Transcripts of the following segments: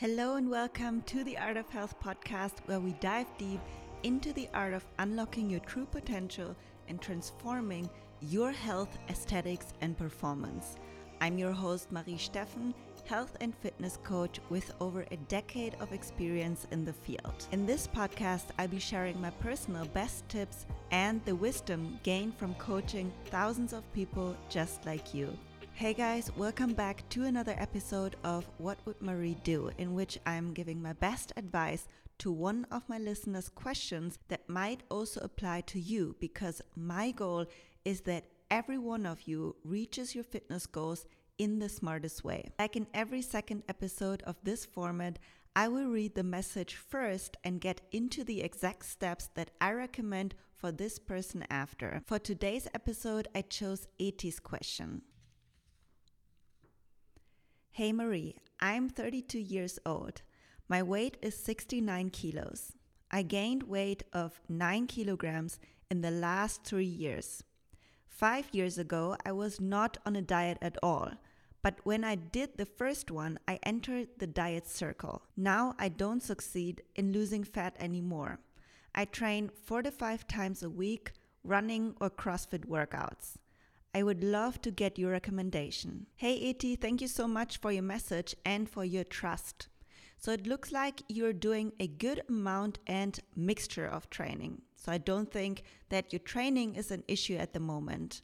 Hello and welcome to the Art of Health podcast, where we dive deep into the art of unlocking your true potential and transforming your health, aesthetics, and performance. I'm your host, Marie Steffen, health and fitness coach with over a decade of experience in the field. In this podcast, I'll be sharing my personal best tips and the wisdom gained from coaching thousands of people just like you. Hey guys, welcome back to another episode of What Would Marie Do, in which I'm giving my best advice to one of my listeners' questions that might also apply to you because my goal is that every one of you reaches your fitness goals in the smartest way. Like in every second episode of this format, I will read the message first and get into the exact steps that I recommend for this person after. For today's episode, I chose Eti's question. Hey Marie, I'm 32 years old. My weight is 69 kilos. I gained weight of 9 kilograms in the last three years. Five years ago, I was not on a diet at all. But when I did the first one, I entered the diet circle. Now I don't succeed in losing fat anymore. I train four to five times a week, running or CrossFit workouts. I would love to get your recommendation. Hey Eti, thank you so much for your message and for your trust. So it looks like you're doing a good amount and mixture of training. So I don't think that your training is an issue at the moment.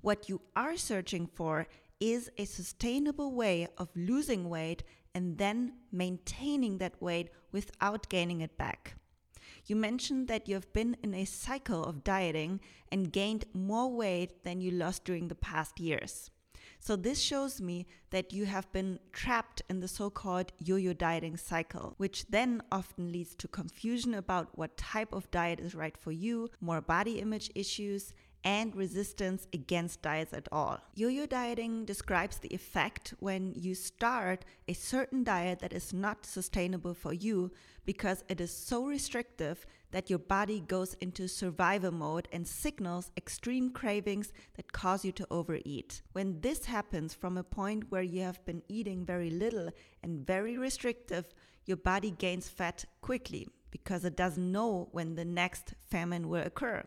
What you are searching for is a sustainable way of losing weight and then maintaining that weight without gaining it back. You mentioned that you have been in a cycle of dieting and gained more weight than you lost during the past years. So, this shows me that you have been trapped in the so called yo yo dieting cycle, which then often leads to confusion about what type of diet is right for you, more body image issues, and resistance against diets at all. Yo yo dieting describes the effect when you start a certain diet that is not sustainable for you because it is so restrictive that your body goes into survival mode and signals extreme cravings that cause you to overeat. When this happens from a point where you have been eating very little and very restrictive, your body gains fat quickly because it doesn't know when the next famine will occur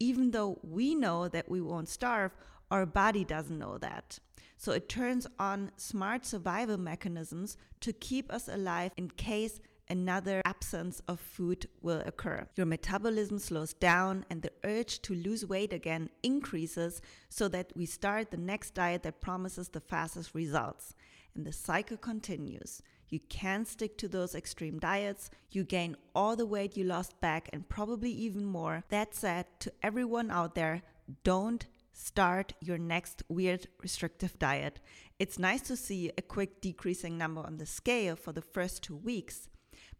even though we know that we won't starve, our body doesn't know that. So it turns on smart survival mechanisms to keep us alive in case another absence of food will occur. Your metabolism slows down and the urge to lose weight again increases so that we start the next diet that promises the fastest results. And the cycle continues. You can stick to those extreme diets. You gain all the weight you lost back and probably even more. That said, to everyone out there, don't start your next weird restrictive diet. It's nice to see a quick decreasing number on the scale for the first two weeks,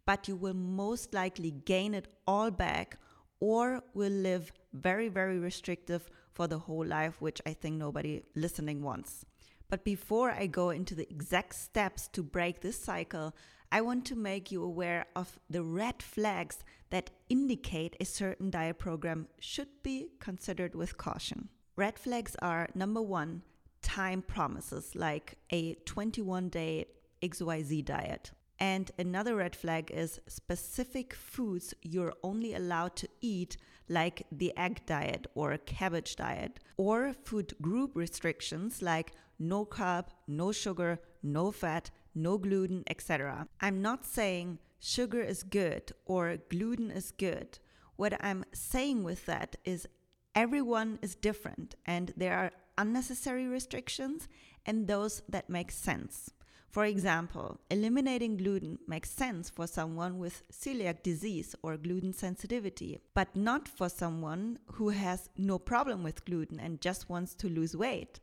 but you will most likely gain it all back or will live very, very restrictive for the whole life, which I think nobody listening wants. But before I go into the exact steps to break this cycle, I want to make you aware of the red flags that indicate a certain diet program should be considered with caution. Red flags are number one, time promises like a 21 day XYZ diet. And another red flag is specific foods you're only allowed to eat, like the egg diet or cabbage diet, or food group restrictions like no carb, no sugar, no fat, no gluten, etc. I'm not saying sugar is good or gluten is good. What I'm saying with that is everyone is different and there are unnecessary restrictions and those that make sense. For example, eliminating gluten makes sense for someone with celiac disease or gluten sensitivity, but not for someone who has no problem with gluten and just wants to lose weight.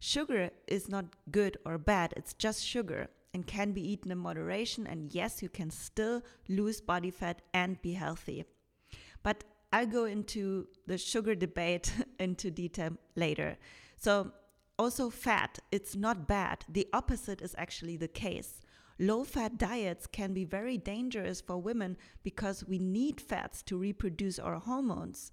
Sugar is not good or bad, it's just sugar and can be eaten in moderation. And yes, you can still lose body fat and be healthy. But I'll go into the sugar debate into detail later. So, also, fat, it's not bad. The opposite is actually the case. Low fat diets can be very dangerous for women because we need fats to reproduce our hormones.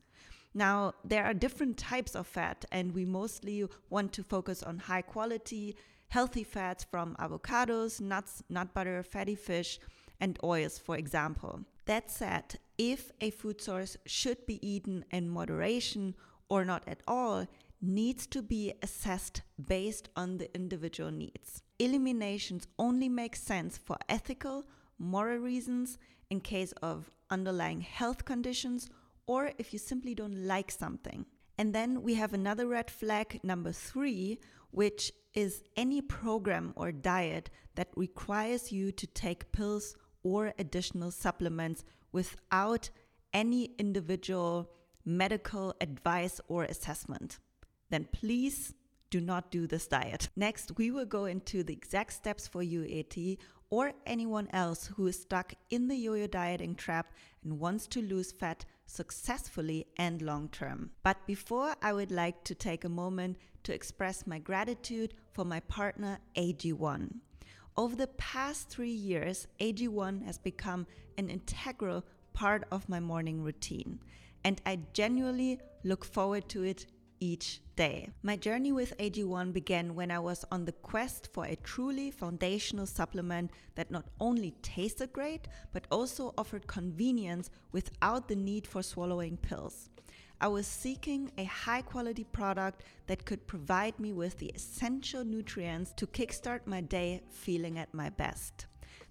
Now, there are different types of fat, and we mostly want to focus on high quality, healthy fats from avocados, nuts, nut butter, fatty fish, and oils, for example. That said, if a food source should be eaten in moderation or not at all, needs to be assessed based on the individual needs. Eliminations only make sense for ethical, moral reasons in case of underlying health conditions or if you simply don't like something. And then we have another red flag, number three, which is any program or diet that requires you to take pills or additional supplements without any individual medical advice or assessment. Then please do not do this diet. Next, we will go into the exact steps for you, Eti, or anyone else who is stuck in the yo yo dieting trap and wants to lose fat successfully and long term. But before, I would like to take a moment to express my gratitude for my partner, AG1. Over the past three years, AG1 has become an integral part of my morning routine, and I genuinely look forward to it each day. My journey with AG1 began when I was on the quest for a truly foundational supplement that not only tasted great, but also offered convenience without the need for swallowing pills. I was seeking a high quality product that could provide me with the essential nutrients to kickstart my day feeling at my best.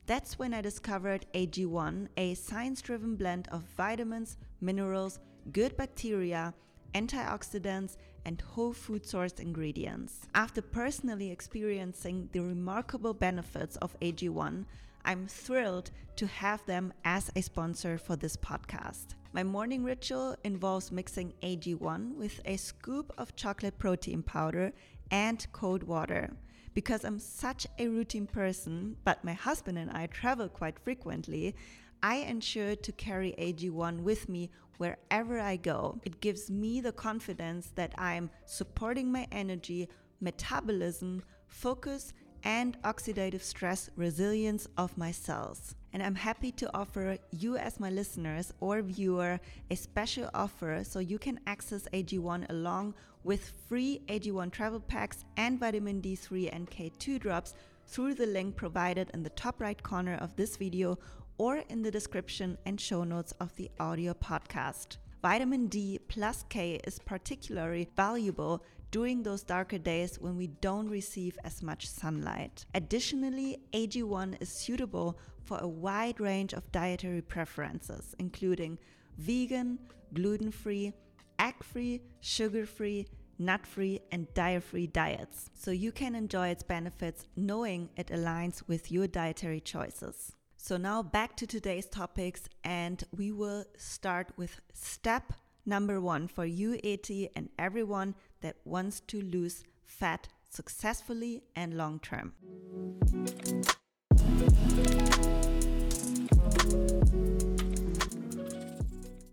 That's when I discovered AG1, a science driven blend of vitamins, minerals, good bacteria, antioxidants, and whole food sourced ingredients. After personally experiencing the remarkable benefits of AG1, I'm thrilled to have them as a sponsor for this podcast. My morning ritual involves mixing AG1 with a scoop of chocolate protein powder and cold water. Because I'm such a routine person, but my husband and I travel quite frequently, I ensure to carry AG1 with me wherever I go. It gives me the confidence that I'm supporting my energy, metabolism, focus, and oxidative stress resilience of my cells. And I'm happy to offer you, as my listeners or viewer, a special offer so you can access AG1 along with free AG1 travel packs and vitamin D3 and K2 drops through the link provided in the top right corner of this video or in the description and show notes of the audio podcast. Vitamin D plus K is particularly valuable during those darker days when we don't receive as much sunlight. Additionally, AG1 is suitable for a wide range of dietary preferences, including vegan, gluten free, egg free, sugar free, nut free, and dye free diets. So you can enjoy its benefits knowing it aligns with your dietary choices. So now back to today's topics, and we will start with step number one for you, Eti, and everyone that wants to lose fat successfully and long term.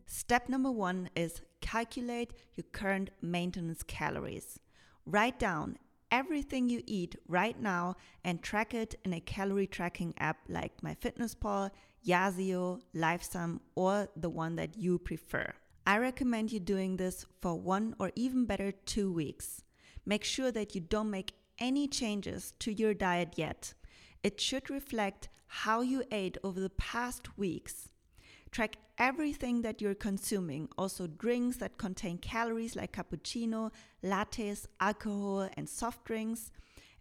Step number one is calculate your current maintenance calories. Write down everything you eat right now and track it in a calorie tracking app like MyFitnessPal, Yazio, Lifesum, or the one that you prefer. I recommend you doing this for one or even better two weeks. Make sure that you don't make any changes to your diet yet. It should reflect how you ate over the past weeks. Track everything that you're consuming, also drinks that contain calories like cappuccino, lattes, alcohol, and soft drinks,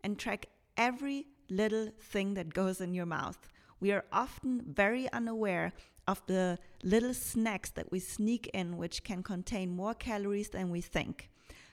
and track every little thing that goes in your mouth. We are often very unaware of the little snacks that we sneak in, which can contain more calories than we think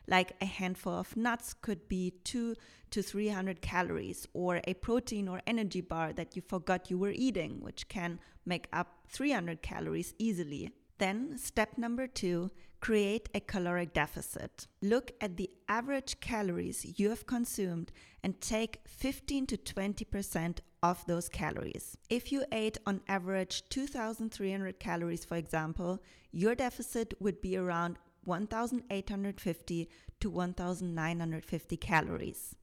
like a handful of nuts could be two to 300 calories, or a protein or energy bar that you forgot you were eating, which can make up 300 calories easily. Then, step number two, create a caloric deficit. Look at the average calories you have consumed and take 15 to 20% of those calories. If you ate on average 2,300 calories, for example, your deficit would be around 1,850 to 1,950 calories.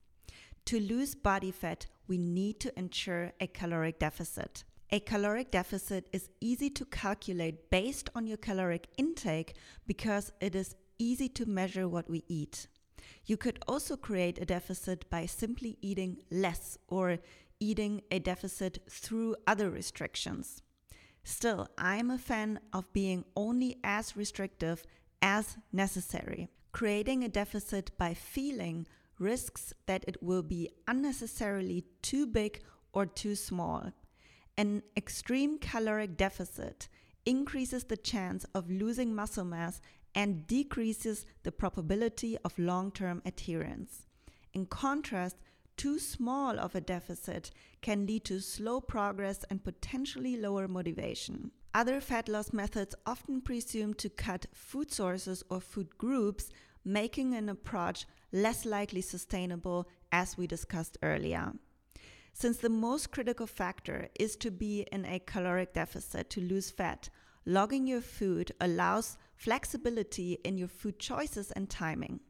To lose body fat, we need to ensure a caloric deficit. A caloric deficit is easy to calculate based on your caloric intake because it is easy to measure what we eat. You could also create a deficit by simply eating less or eating a deficit through other restrictions. Still, I'm a fan of being only as restrictive as necessary. Creating a deficit by feeling risks that it will be unnecessarily too big or too small. An extreme caloric deficit increases the chance of losing muscle mass and decreases the probability of long term adherence. In contrast, too small of a deficit can lead to slow progress and potentially lower motivation. Other fat loss methods often presume to cut food sources or food groups, making an approach less likely sustainable, as we discussed earlier. Since the most critical factor is to be in a caloric deficit to lose fat, logging your food allows flexibility in your food choices and timing.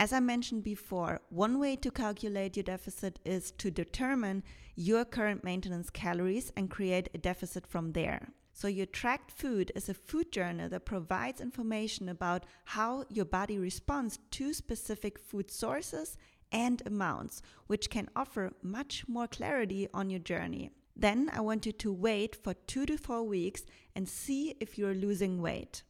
As I mentioned before, one way to calculate your deficit is to determine your current maintenance calories and create a deficit from there. So, your tracked food is a food journal that provides information about how your body responds to specific food sources and amounts, which can offer much more clarity on your journey. Then I want you to wait for two to four weeks and see if you're losing weight.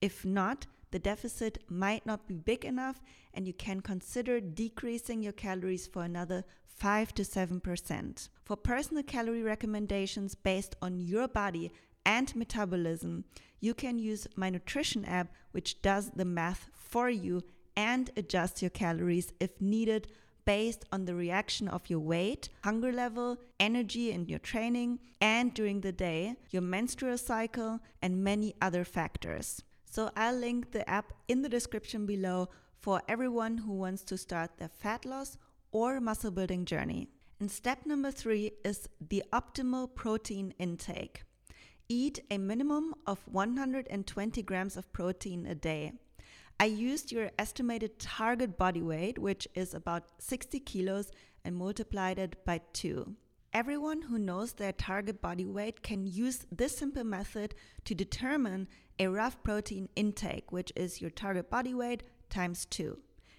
If not, the deficit might not be big enough and you can consider decreasing your calories for another 5 to 7%. For personal calorie recommendations based on your body and metabolism, you can use my nutrition app, which does the math for you and adjust your calories if needed based on the reaction of your weight, hunger level, energy in your training, and during the day, your menstrual cycle, and many other factors. So I'll link the app in the description below for everyone who wants to start their fat loss or muscle building journey. And step number three is the optimal protein intake. Eat a minimum of 120 grams of protein a day. I used your estimated target body weight, which is about 60 kilos, and multiplied it by two. Everyone who knows their target body weight can use this simple method to determine a rough protein intake, which is your target body weight times 2.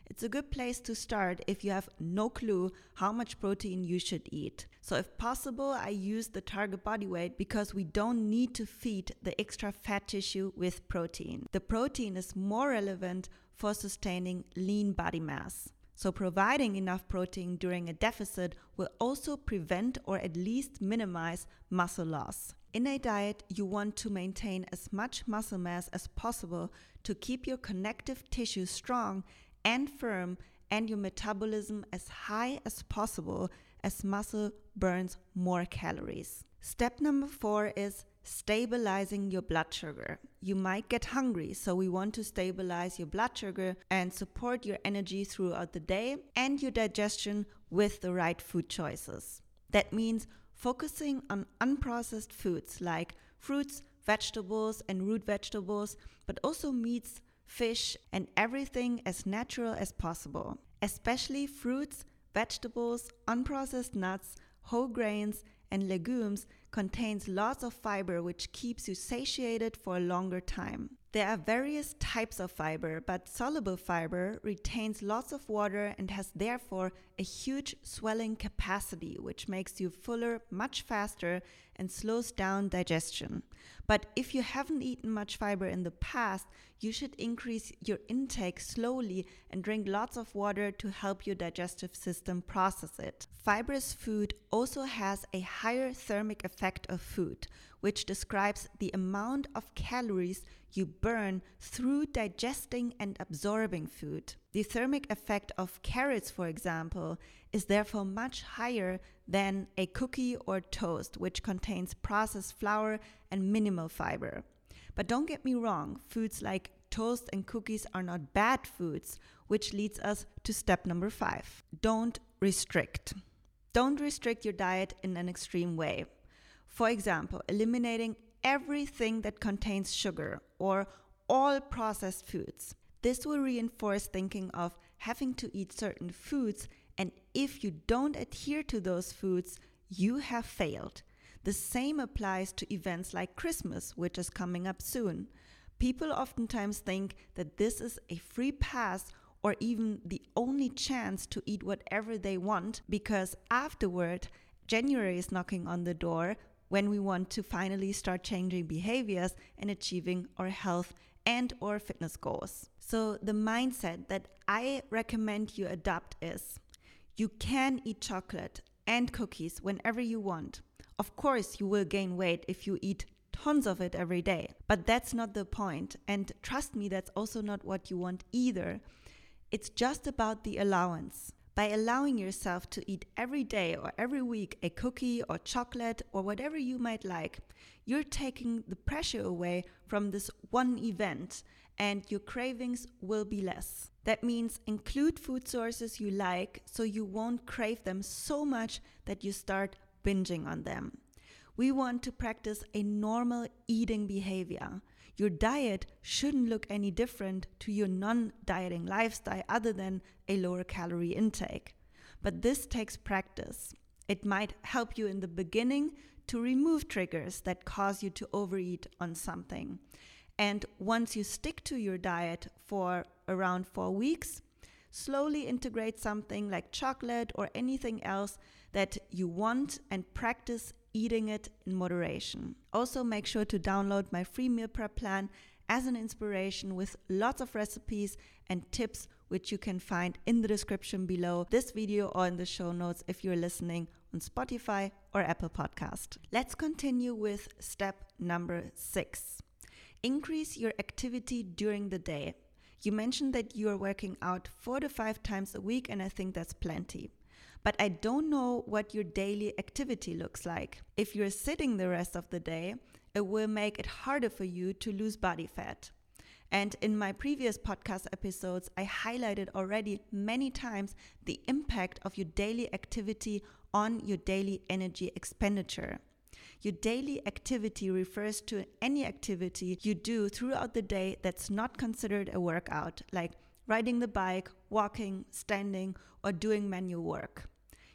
It's a good place to start if you have no clue how much protein you should eat. So, if possible, I use the target body weight because we don't need to feed the extra fat tissue with protein. The protein is more relevant for sustaining lean body mass. So, providing enough protein during a deficit will also prevent or at least minimize muscle loss. In a diet, you want to maintain as much muscle mass as possible to keep your connective tissue strong and firm and your metabolism as high as possible as muscle burns more calories. Step number four is stabilizing your blood sugar. You might get hungry, so we want to stabilize your blood sugar and support your energy throughout the day and your digestion with the right food choices. That means focusing on unprocessed foods like fruits, vegetables, and root vegetables, but also meats, fish, and everything as natural as possible, especially fruits, vegetables, unprocessed nuts, whole grains, and legumes contains lots of fiber which keeps you satiated for a longer time. There are various types of fiber, but soluble fiber retains lots of water and has therefore a huge swelling capacity, which makes you fuller much faster and slows down digestion. But if you haven't eaten much fiber in the past, you should increase your intake slowly and drink lots of water to help your digestive system process it. Fibrous food also has a higher thermic effect of food, which describes the amount of calories you burn through digesting and absorbing food. The thermic effect of carrots, for example, is therefore much higher than a cookie or toast, which contains processed flour and minimal fiber. But don't get me wrong, foods like toast and cookies are not bad foods, which leads us to step number five don't restrict. Don't restrict your diet in an extreme way. For example, eliminating everything that contains sugar or all processed foods. This will reinforce thinking of having to eat certain foods, and if you don't adhere to those foods, you have failed. The same applies to events like Christmas, which is coming up soon. People oftentimes think that this is a free pass or even the only chance to eat whatever they want because afterward, January is knocking on the door when we want to finally start changing behaviors and achieving our health and or fitness goals. So the mindset that I recommend you adopt is you can eat chocolate and cookies whenever you want. Of course, you will gain weight if you eat tons of it every day, but that's not the point. And trust me, that's also not what you want either. It's just about the allowance. By allowing yourself to eat every day or every week a cookie or chocolate or whatever you might like, you're taking the pressure away from this one event and your cravings will be less. That means include food sources you like so you won't crave them so much that you start binging on them. We want to practice a normal eating behavior. Your diet shouldn't look any different to your non dieting lifestyle other than a lower calorie intake. But this takes practice. It might help you in the beginning to remove triggers that cause you to overeat on something. And once you stick to your diet for around four weeks, slowly integrate something like chocolate or anything else that you want and practice eating it in moderation. Also, make sure to download my free meal prep plan as an inspiration with lots of recipes and tips, which you can find in the description below this video or in the show notes if you're listening on Spotify or Apple Podcast. Let's continue with step number six. Increase your activity during the day. You mentioned that you are working out four to five times a week, and I think that's plenty but I don't know what your daily activity looks like. If you're sitting the rest of the day, it will make it harder for you to lose body fat. And in my previous podcast episodes, I highlighted already many times the impact of your daily activity on your daily energy expenditure. Your daily activity refers to any activity you do throughout the day that's not considered a workout, like riding the bike, walking, standing, or doing manual work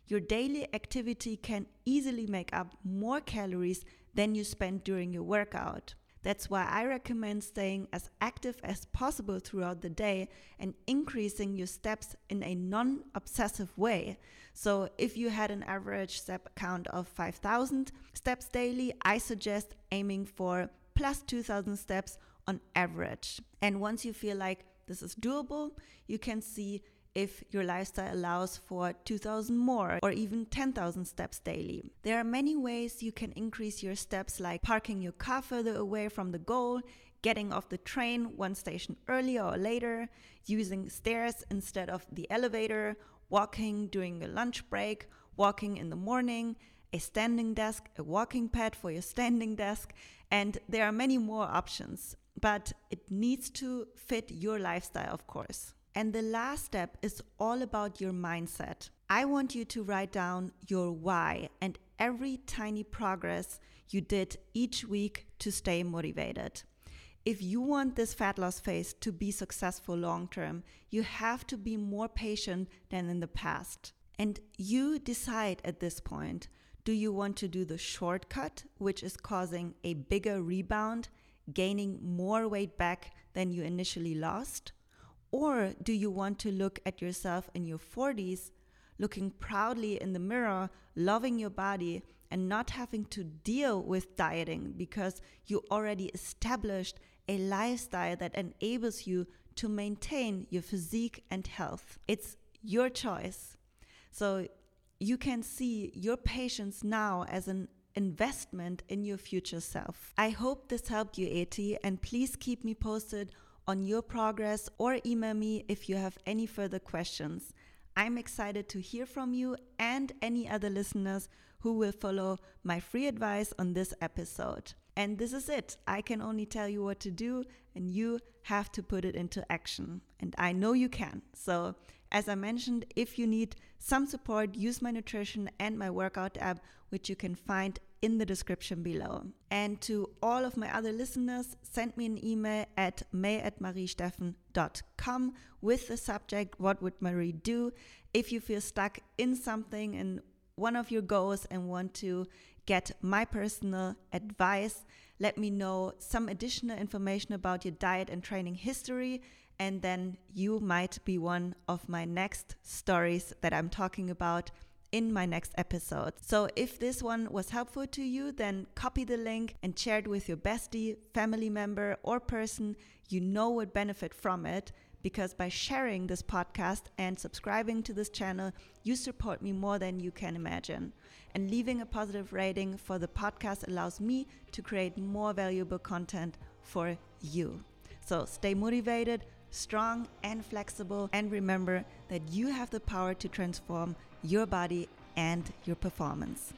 your daily activity can easily make up more calories than you spend during your workout. That's why I recommend staying as active as possible throughout the day and increasing your steps in a non obsessive way. So, if you had an average step count of 5,000 steps daily, I suggest aiming for plus 2,000 steps on average. And once you feel like this is doable, you can see if your lifestyle allows for 2000 more or even 10,000 steps daily. There are many ways you can increase your steps like parking your car further away from the goal, getting off the train one station earlier or later, using stairs instead of the elevator, walking during a lunch break, walking in the morning, a standing desk, a walking pad for your standing desk, and there are many more options. But it needs to fit your lifestyle, of course. And the last step is all about your mindset. I want you to write down your why and every tiny progress you did each week to stay motivated. If you want this fat loss phase to be successful long term, you have to be more patient than in the past. And you decide at this point do you want to do the shortcut, which is causing a bigger rebound, gaining more weight back than you initially lost? Or do you want to look at yourself in your 40s, looking proudly in the mirror, loving your body, and not having to deal with dieting because you already established a lifestyle that enables you to maintain your physique and health? It's your choice. So you can see your patience now as an investment in your future self. I hope this helped you, Eti, and please keep me posted on your progress or email me if you have any further questions. I'm excited to hear from you and any other listeners who will follow my free advice on this episode. And this is it. I can only tell you what to do, and you have to put it into action. And I know you can. So, as I mentioned, if you need some support, use my nutrition and my workout app, which you can find in the description below. And to all of my other listeners, send me an email at may at mariesteffen.com with the subject, What would Marie do? If you feel stuck in something and one of your goals and want to get my personal advice, let me know some additional information about your diet and training history and then you might be one of my next stories that I'm talking about in my next episode. So if this one was helpful to you, then copy the link and share it with your bestie, family member, or person you know would benefit from it. Because by sharing this podcast and subscribing to this channel, you support me more than you can imagine. And leaving a positive rating for the podcast allows me to create more valuable content for you. So stay motivated, strong, and flexible. And remember that you have the power to transform your body and your performance.